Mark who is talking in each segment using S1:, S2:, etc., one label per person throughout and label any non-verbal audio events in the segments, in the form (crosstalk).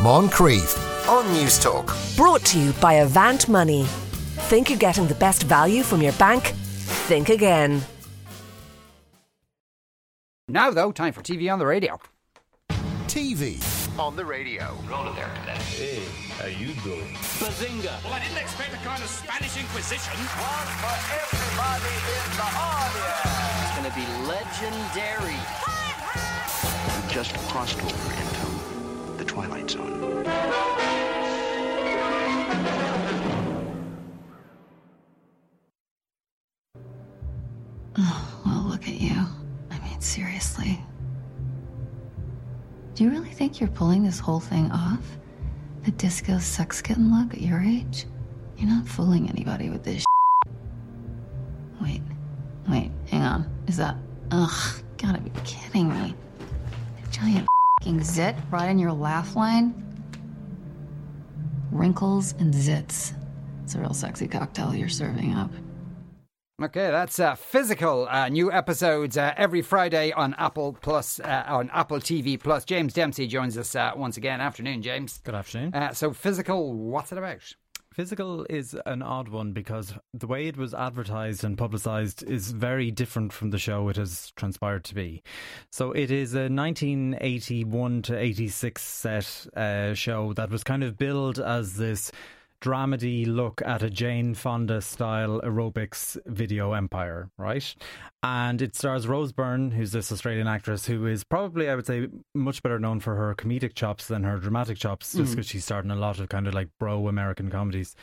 S1: Moncrieff on Newstalk.
S2: Brought to you by Avant Money. Think you're getting the best value from your bank? Think again.
S3: Now, though, time for TV on the radio.
S1: TV on the radio.
S4: Roll it there, cadet.
S5: Hey, how you doing?
S4: Bazinga!
S6: Well, I didn't expect a kind of Spanish Inquisition.
S7: One for everybody in the audience.
S4: It's gonna be legendary.
S8: We just crossed over into the Twilight Zone.
S9: Well, look at you. I mean, seriously. Do you really think you're pulling this whole thing off? The disco sex kitten look at your age? You're not fooling anybody with this. (laughs) Wait, wait, hang on. Is that. Ugh, gotta be kidding me. A giant fing zit right in your laugh line? Wrinkles and zits. It's a real sexy cocktail you're serving up.
S3: Okay, that's uh, physical. Uh, new episodes uh, every Friday on Apple Plus, uh, on Apple TV Plus. James Dempsey joins us uh, once again. Afternoon, James.
S10: Good afternoon.
S3: Uh, so, physical, what's it about?
S10: Physical is an odd one because the way it was advertised and publicised is very different from the show it has transpired to be. So it is a 1981 to 86 set uh, show that was kind of billed as this dramedy look at a Jane Fonda style aerobics video empire, right? And it stars Rose Byrne, who's this Australian actress who is probably, I would say, much better known for her comedic chops than her dramatic chops, just because she's starred in a lot of kind of like bro American comedies.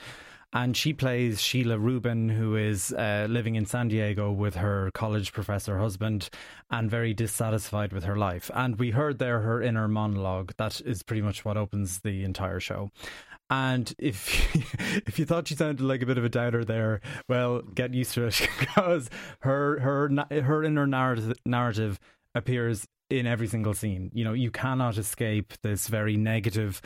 S10: And she plays Sheila Rubin, who is uh, living in San Diego with her college professor husband and very dissatisfied with her life. And we heard there her inner monologue. That is pretty much what opens the entire show. And if (laughs) if you thought she sounded like a bit of a doubter there, well, get used to it (laughs) because her her her inner narrative narrative appears in every single scene. You know, you cannot escape this very negative,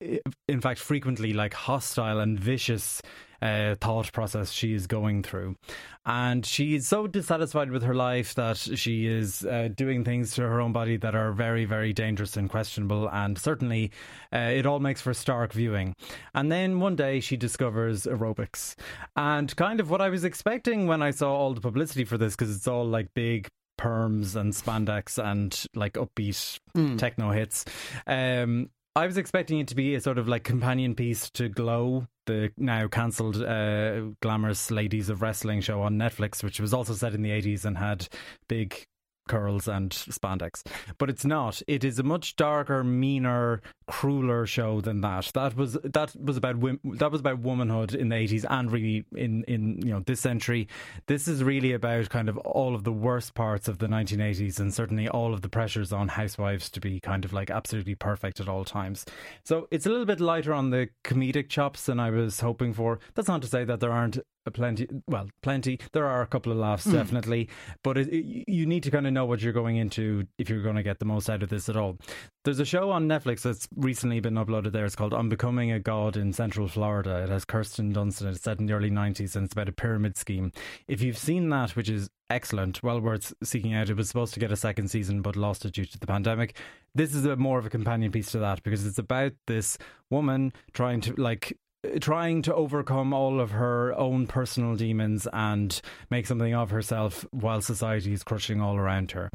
S10: in fact, frequently like hostile and vicious uh, thought process she is going through. And she is so dissatisfied with her life that she is uh, doing things to her own body that are very, very dangerous and questionable. And certainly uh, it all makes for stark viewing. And then one day she discovers aerobics. And kind of what I was expecting when I saw all the publicity for this, because it's all like big perms and spandex and like upbeat techno hits. Um, I was expecting it to be a sort of like companion piece to Glow, the now cancelled uh, glamorous ladies of wrestling show on Netflix, which was also set in the 80s and had big curls and spandex. But it's not. It is a much darker, meaner, crueler show than that. That was that was about that was about womanhood in the 80s and really in in you know this century. This is really about kind of all of the worst parts of the 1980s and certainly all of the pressures on housewives to be kind of like absolutely perfect at all times. So it's a little bit lighter on the comedic chops than I was hoping for. That's not to say that there aren't plenty well plenty. There are a couple of laughs hmm. definitely. But it, it, you need to kind of know what you're going into if you're going to get the most out of this at all. There's a show on netflix that's recently been uploaded there. It's called on becoming a god in central florida. It has kirsten dunst and it's set in the early 90s and it's about a pyramid scheme. If you've seen that which is excellent well worth seeking out it was supposed to get a second season but lost it due to the pandemic. This is a more of a companion piece to that because it's about this woman trying to like trying to overcome all of her own personal demons and make something of herself while society is crushing all around her.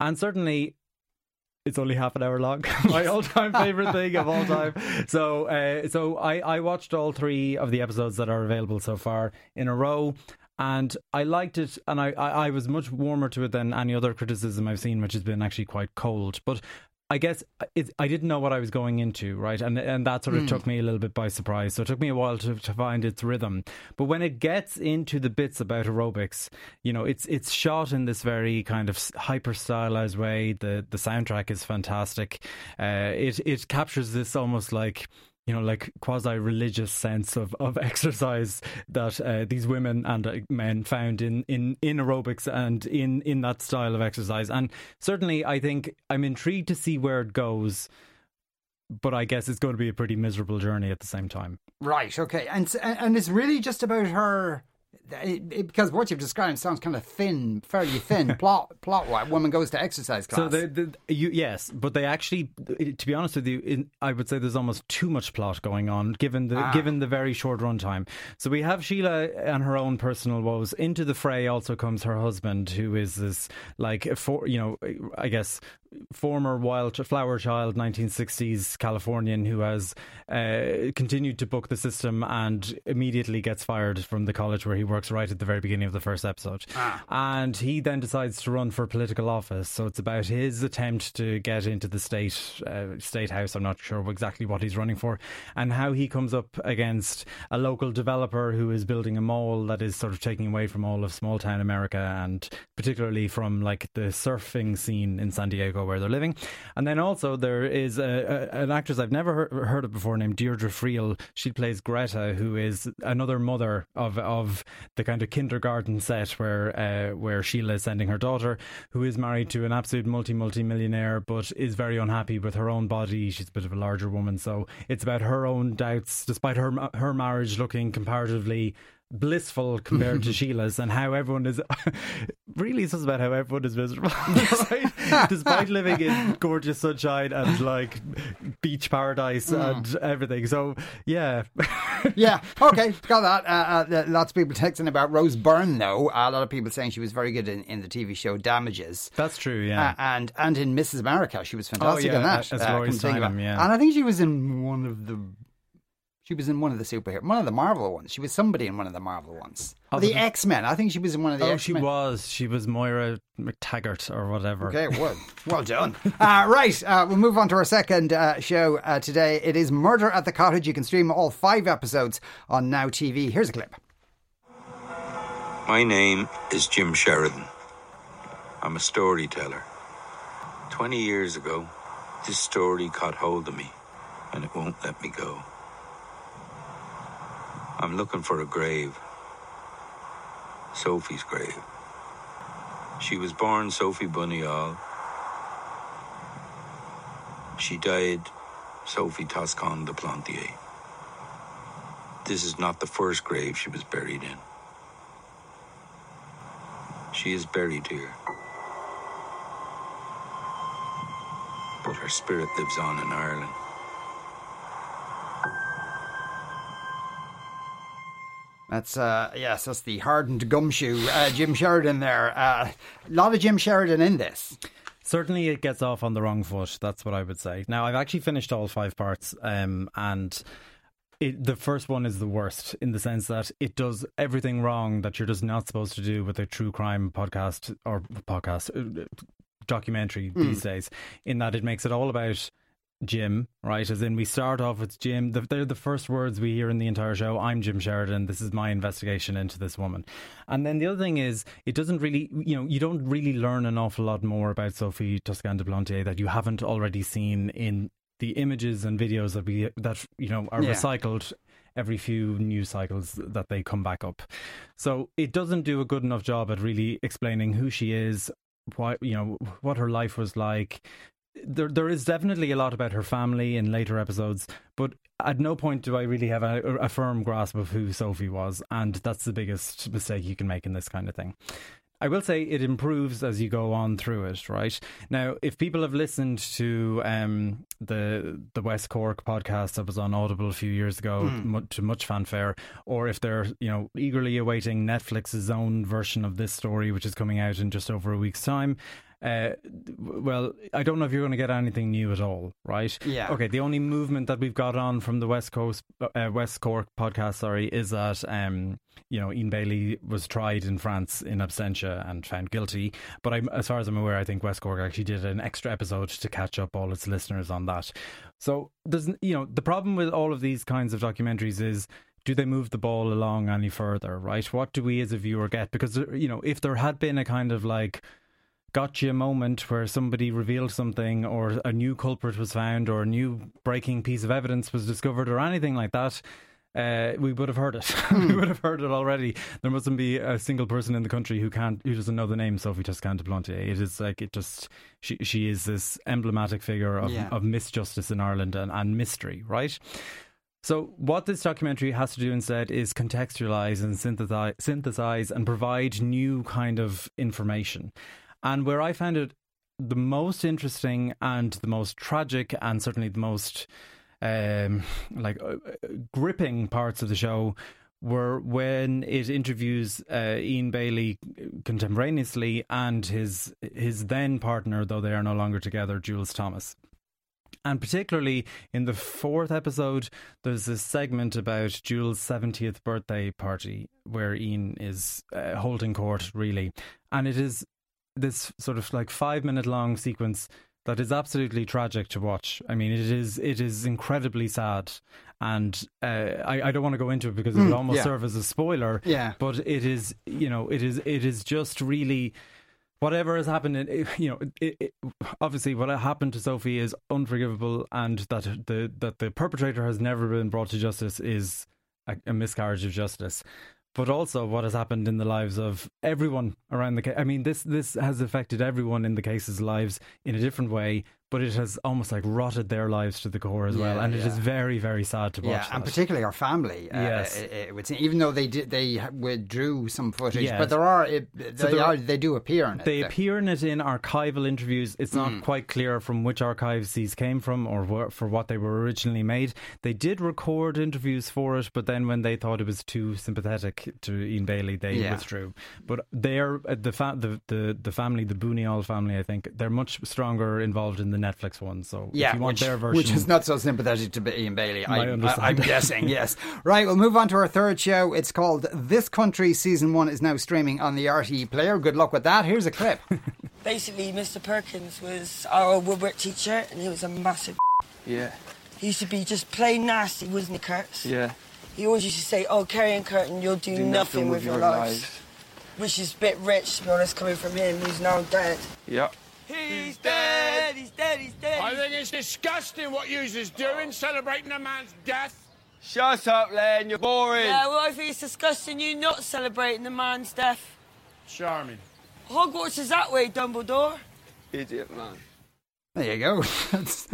S10: And certainly it's only half an hour long. (laughs) My (laughs) all-time favorite thing of all time. So, uh, so I, I watched all three of the episodes that are available so far in a row, and I liked it. And I, I, I was much warmer to it than any other criticism I've seen, which has been actually quite cold. But I guess it, I didn't know what I was going into, right? And and that sort of took me a little bit by surprise. So it took me a while to, to find its rhythm. But when it gets into the bits about aerobics, you know, it's it's shot in this very kind of hyper stylized way. The the soundtrack is fantastic. Uh, it it captures this almost like you know, like quasi religious sense of, of (laughs) exercise that uh, these women and uh, men found in, in, in aerobics and in, in that style of exercise. And certainly, I think I'm intrigued to see where it goes, but I guess it's going to be a pretty miserable journey at the same time.
S3: Right, okay. And, and it's really just about her It, it- because what you've described sounds kind of thin, fairly thin (laughs) plot plot. Wise, woman goes to exercise class.
S10: So the, the you, yes, but they actually, to be honest with you, in, I would say there's almost too much plot going on given the
S3: Ah.
S10: given the very short runtime. So we have Sheila and her own personal woes. Into the fray also comes her husband, who is this like for you know, I guess former wild flower child 1960s Californian who has uh, continued to book the system and immediately gets fired from the college where he works right at the very beginning of the first episode. And he then decides to run for political office. So it's about his attempt to get into the state uh, state house. I'm not sure exactly what he's running for, and how he comes up against a local developer who is building a mall that is sort of taking away from all of small town America and particularly from like the surfing scene in San Diego where they're living. And then also there is a, a, an actress I've never heard, heard of before named Dierdre Friel. She plays Greta, who is another mother of of the kind of kindergarten set where uh, where Sheila is sending her daughter, who is married to an absolute multi multi millionaire, but is very unhappy with her own body. She's a bit of a larger woman, so it's about her own doubts, despite her her marriage looking comparatively blissful compared to (laughs) Sheila's and how everyone is (laughs) really it's just about how everyone is miserable (laughs) right despite living in gorgeous sunshine and like beach paradise and everything so yeah
S3: yeah, okay, got that. Uh, uh, lots of people texting about Rose Byrne, though. a lot of people saying she was very good in, in the TV show Damages.
S10: that's true yeah
S3: Uh, and and in Mrs. America, she was fantastic
S10: Oh, yeah,
S3: in that.
S10: as
S3: uh,
S10: Laurie
S3: come to think of.
S10: Steinem, yeah.
S3: And I think she was in one of the. She was in one of the superhero, one of the Marvel ones. She was somebody in one of the Marvel ones.
S10: Oh,
S3: the
S10: the-
S3: X Men. I think she was in one of the X-Hones.
S10: oh
S3: X
S10: she was she was Moira MacTaggert or whatever
S3: Okay, well, (laughs) well done. Uh, right, uh, we'll move on to our second uh, show uh, today. It is Murder at the Cottage. You can stream all five episodes on Now TV. Here's a clip.
S11: My name is Jim Sheridan. I'm a storyteller. Twenty years ago, this story caught hold of me, and it won't let me go. I'm looking for a grave. Sophie's grave. She was born Sophie Bouniol. She died Sophie Toscan de Plantier. This is not the first grave she was buried in. She is buried here. But her spirit lives on in Ireland.
S3: That's uh, yes, that's the hardened gumshoe uh, Jim Sheridan there. Uh, a lot of Jim Sheridan in this.
S10: Certainly, it gets off on the wrong foot. That's what I would say. Now, I've actually finished all five parts, um, and it, the first one is the worst in the sense that it does everything wrong that you're just not supposed to do with a true crime podcast or podcast uh, documentary these days. In that, it makes it all about. Jim, right? As in, we start off with Jim. The, they're the first words we hear in the entire show. I'm Jim Sheridan. This is my investigation into this woman. And then the other thing is, it doesn't really, you know, you don't really learn an awful lot more about Sophie Toscan de Plantier that you haven't already seen in the images and videos that we that you know are
S3: Yeah.
S10: recycled every few news cycles that they come back up. So it doesn't do a good enough job at really explaining who she is, why you know what her life was like. There, there is definitely a lot about her family in later episodes, but at no point do I really have a, a firm grasp of who Sophie was, and that's the biggest mistake you can make in this kind of thing. I will say it improves as you go on through it, right? Now, if people have listened to um, the the West Cork podcast that was on Audible a few years ago mu- to much fanfare, or if they're you know eagerly awaiting Netflix's own version of this story, which is coming out in just over a week's time. Uh, well, I don't know if you're going to get anything new at all, right?
S3: Yeah.
S10: Okay. The only movement that we've got on from the West Coast, uh, West Cork podcast, sorry, is that um, you know, Ian Bailey was tried in France in absentia and found guilty. But I'm, as far as I'm aware, I think West Cork actually did an extra episode to catch up all its listeners on that. So there's, you know, the problem with all of these kinds of documentaries is. Do they move the ball along any further, right? What do we as a viewer get? Because, you know, if there had been a kind of like gotcha a moment where somebody revealed something or a new culprit was found or a new breaking piece of evidence was discovered or anything like that, uh, we would have heard it. (laughs) we would have heard it already. There mustn't be a single person in the country who can't, who doesn't know the name Sophie Toscan de Plantier. It is like it just she she is this emblematic figure of
S3: Yeah.
S10: of misjustice in Ireland and, and mystery, right? So, what this documentary has to do instead is contextualize and synthesize, synthesize and provide new kind of information. And where I found it the most interesting and the most tragic, and certainly the most um, like uh, gripping parts of the show were when it interviews uh, Ian Bailey contemporaneously and his his then partner, though they are no longer together, Jules Thomas. And particularly in the fourth episode, there's this segment about Jules' 70th birthday party where Ian is uh, holding court, really. And it is this sort of like five minute long sequence that is absolutely tragic to watch. I mean, it is it is incredibly sad, and uh, I, I don't want to go into it because it would
S3: Mm,
S10: almost
S3: yeah.
S10: serve as a spoiler.
S3: Yeah.
S10: but it is you know it is it is just really whatever has happened. in- You know, it, it, obviously what happened to Sophie is unforgivable, and that the that the perpetrator has never been brought to justice is a, a miscarriage of justice. But also, what has happened in the lives of everyone around the case. I mean, this this has affected everyone in the case's lives in a different way, but it has almost like rotted their lives to the core as well,
S3: Yeah,
S10: and it is very, very sad to watch.
S3: Yeah, and
S10: that.
S3: particularly our family. Uh,
S10: Yes.
S3: it, it would seem, even though they did, they withdrew some footage,
S10: Yes.
S3: but there are it, they
S10: So there
S3: are
S10: are-
S3: they do appear in it.
S10: They
S3: They're-
S10: appear in it in archival interviews. It's not
S3: Mm.
S10: quite clear from which archives these came from or where, for what they were originally made. They did record interviews for it, but then when they thought it was too sympathetic to Ian Bailey, they
S3: Yeah.
S10: withdrew. But they're uh, the, fa- the the the family, the Bouniol family. I think they're much stronger involved in the Netflix one. So
S3: yeah,
S10: if you want
S3: which,
S10: their version,
S3: which is not so sympathetic to Ian Bailey.
S10: I
S3: I, I,
S10: understand.
S3: I'm (laughs) guessing, yes. Right, we'll move on to our third show. It's called This Country. Season one is now streaming on the RTE player. Good luck with that. Here's a clip. (laughs)
S12: Basically, Mr. Perkins was our woodwork teacher, and he was a massive.
S13: Yeah,
S12: He used to be just plain nasty, wasn't he, Kurtz?
S13: yeah.
S12: He always used to say, "Oh, Kerry and Kurtan, you'll do,
S13: Do
S12: nothing, with your, lives. Which is a bit rich, to be honest, coming from him, who's now dead.
S13: Yeah.
S12: He's dead. He's dead. He's dead.
S6: I think it's disgusting what you is doing, celebrating a man's death.
S13: Shut up, Len. You're boring.
S12: Yeah, well, I think it's disgusting you not celebrating the man's death.
S6: Charming.
S12: Hogwarts is that way, Dumbledore.
S13: Idiot, man.
S3: There you go. (laughs) That's-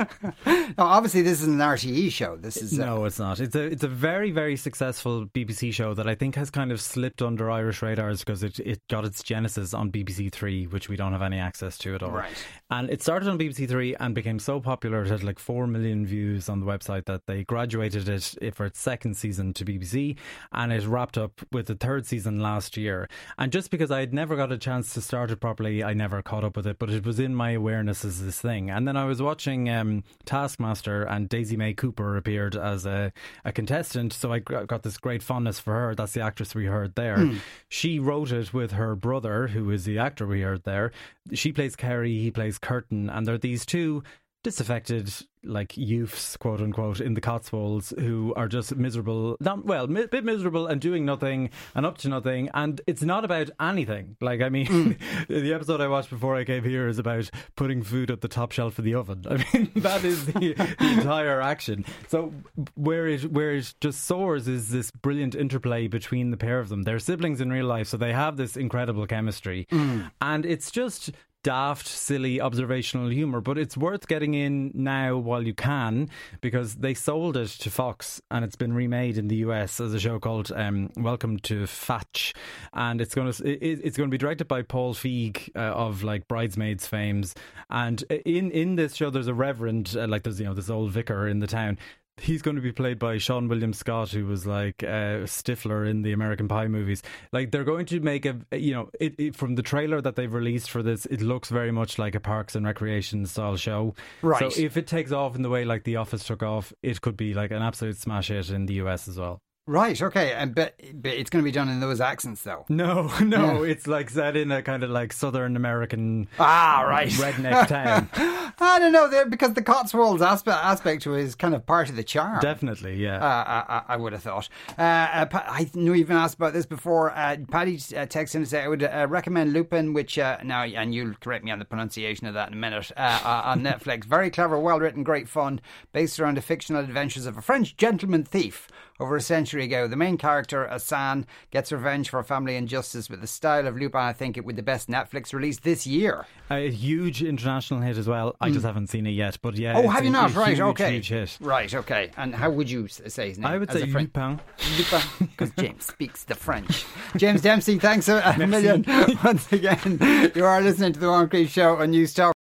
S3: no, obviously, this is an RTE show. This is uh,
S10: No, it's not. It's a it's a very very successful BBC show that I think has kind of slipped under Irish radars because it it got its genesis on BBC Three, which we don't have any access to at all.
S3: Right.
S10: And it started on BBC Three and became so popular it had like four million views on the website that they graduated it for its second season to BBC, and it wrapped up with the third season last year. And just because I had never got a chance to start it properly, I never caught up with it, but it was in my awareness as this thing. And then I was watching um, Taskmaster, and Daisy May Cooper appeared as a, a contestant. So I got this great fondness for her. That's the actress we heard there.
S3: Hmm.
S10: She wrote it with her brother, who is the actor we heard there. She plays Kerry, he plays Kurtan, and they're these two disaffected like youths quote unquote in the Cotswolds who are just miserable not well a bit miserable and doing nothing and up to nothing. And it's not about anything. Like I mean mm. (laughs) the episode I watched before I came here is about putting food at the top shelf of the oven. (laughs) I mean that is the, the entire action. So where it where it just soars is this brilliant interplay between the pair of them. They're siblings in real life so they have this incredible chemistry. Mm. And it's just daft, silly observational humor, but it's worth getting in now while you can because they sold it to Fox and it's been remade in the US as a show called um, Welcome to Flatch, and it's going to it, it's going to be directed by Paul Feig uh, of like Bridesmaids fames, and in in this show there's a reverend uh, like there's you know this old vicar in the town. He's going to be played by Seann William Scott, who was like uh, Stifler in the American Pie movies. Like they're going to make a, you know, it, it, from the trailer that they've released for this, it looks very much like a Parks and Recreation style show.
S3: Right.
S10: So if it takes off in the way like The Office took off, it could be like an absolute smash hit in the US as well.
S3: right. Okay, and but, but it's going to be done in those accents, though.
S10: No, (laughs) no, it's like set in a kind of like Southern American
S3: Ah, right.
S10: redneck town. (laughs)
S3: I don't know, there because the Cotswolds aspect aspect is kind of part of the charm.
S10: Definitely, yeah.
S3: Uh, I, I- I would have thought. Uh, uh, I know you've been asked about this before. Uh, Paddy uh, texted to say I would uh, recommend Lupin, which uh, now, and you'll correct me on the pronunciation of that in a minute, uh, uh, on (laughs) Netflix. Very clever, well written, great fun, based around the fictional adventures of a French gentleman thief over a century ago. The main character, Assane, gets revenge for family injustice with the style of Lupin. I think it would the best Netflix release this year.
S10: A huge international hit as well. I just haven't seen it yet, but yeah.
S3: Hmm. oh, have you not?
S10: huge,
S3: Right,
S10: huge,
S3: okay.
S10: Huge hit.
S3: Right, okay. And how would you say his name?
S10: I would
S3: as
S10: say
S3: a French-
S10: Lupin.
S3: Lupin, because (laughs) James speaks the French. James Dempsey, thanks a, a million (laughs) once again. You are listening to the Moncrieff Show on News Talk.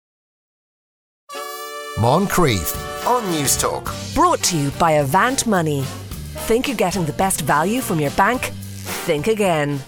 S1: Moncrieff on Newstalk.
S2: Brought to you by Avant Money. Think you're getting the best value from your bank? Think again.